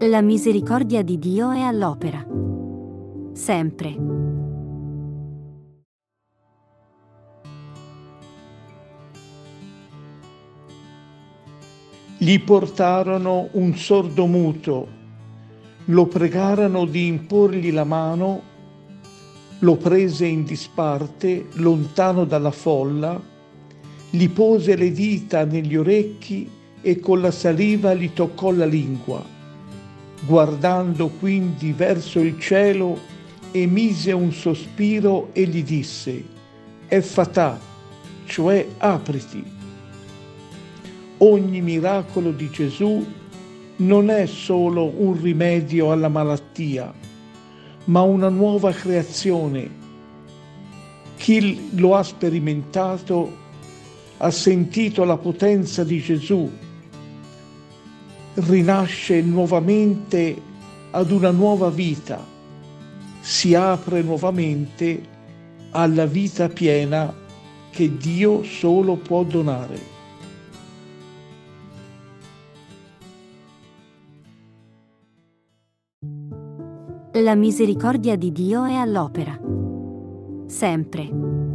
La misericordia di Dio è all'opera. Sempre. Gli portarono un sordo muto, lo pregarono di imporgli la mano, lo prese in disparte, lontano dalla folla, gli pose le dita negli orecchi e con la saliva gli toccò la lingua Guardando quindi verso il cielo, emise un sospiro e gli disse, Effatà, cioè apriti. Ogni miracolo di Gesù non è solo un rimedio alla malattia, ma una nuova creazione. Chi lo ha sperimentato ha sentito la potenza di Gesù rinasce nuovamente ad una nuova vita, si apre nuovamente alla vita piena che Dio solo può donare. La misericordia di Dio è all'opera. Sempre.